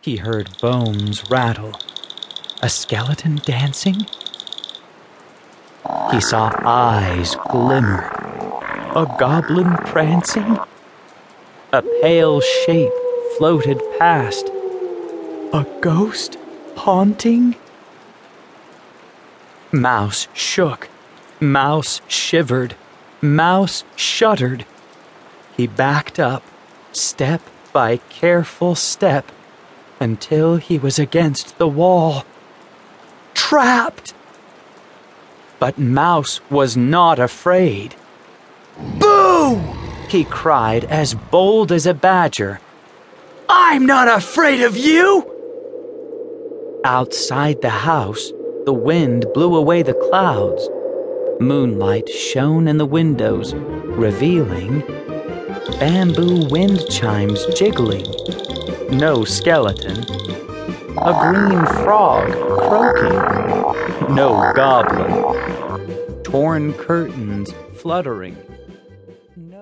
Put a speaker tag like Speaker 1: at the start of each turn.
Speaker 1: He heard bones rattle. A skeleton dancing? He saw eyes glimmer. A goblin prancing? A pale shape floated past. A ghost haunting? Mouse shook. Mouse shivered. Mouse shuddered. He backed up, step by careful step, until he was against the wall. Trapped! But Mouse was not afraid. Boo! he cried, as bold as a badger. I'm not afraid of you! Outside the house, the wind blew away the clouds. Moonlight shone in the windows, revealing bamboo wind chimes jiggling, no skeleton, a green frog croaking, no goblin, torn curtains fluttering.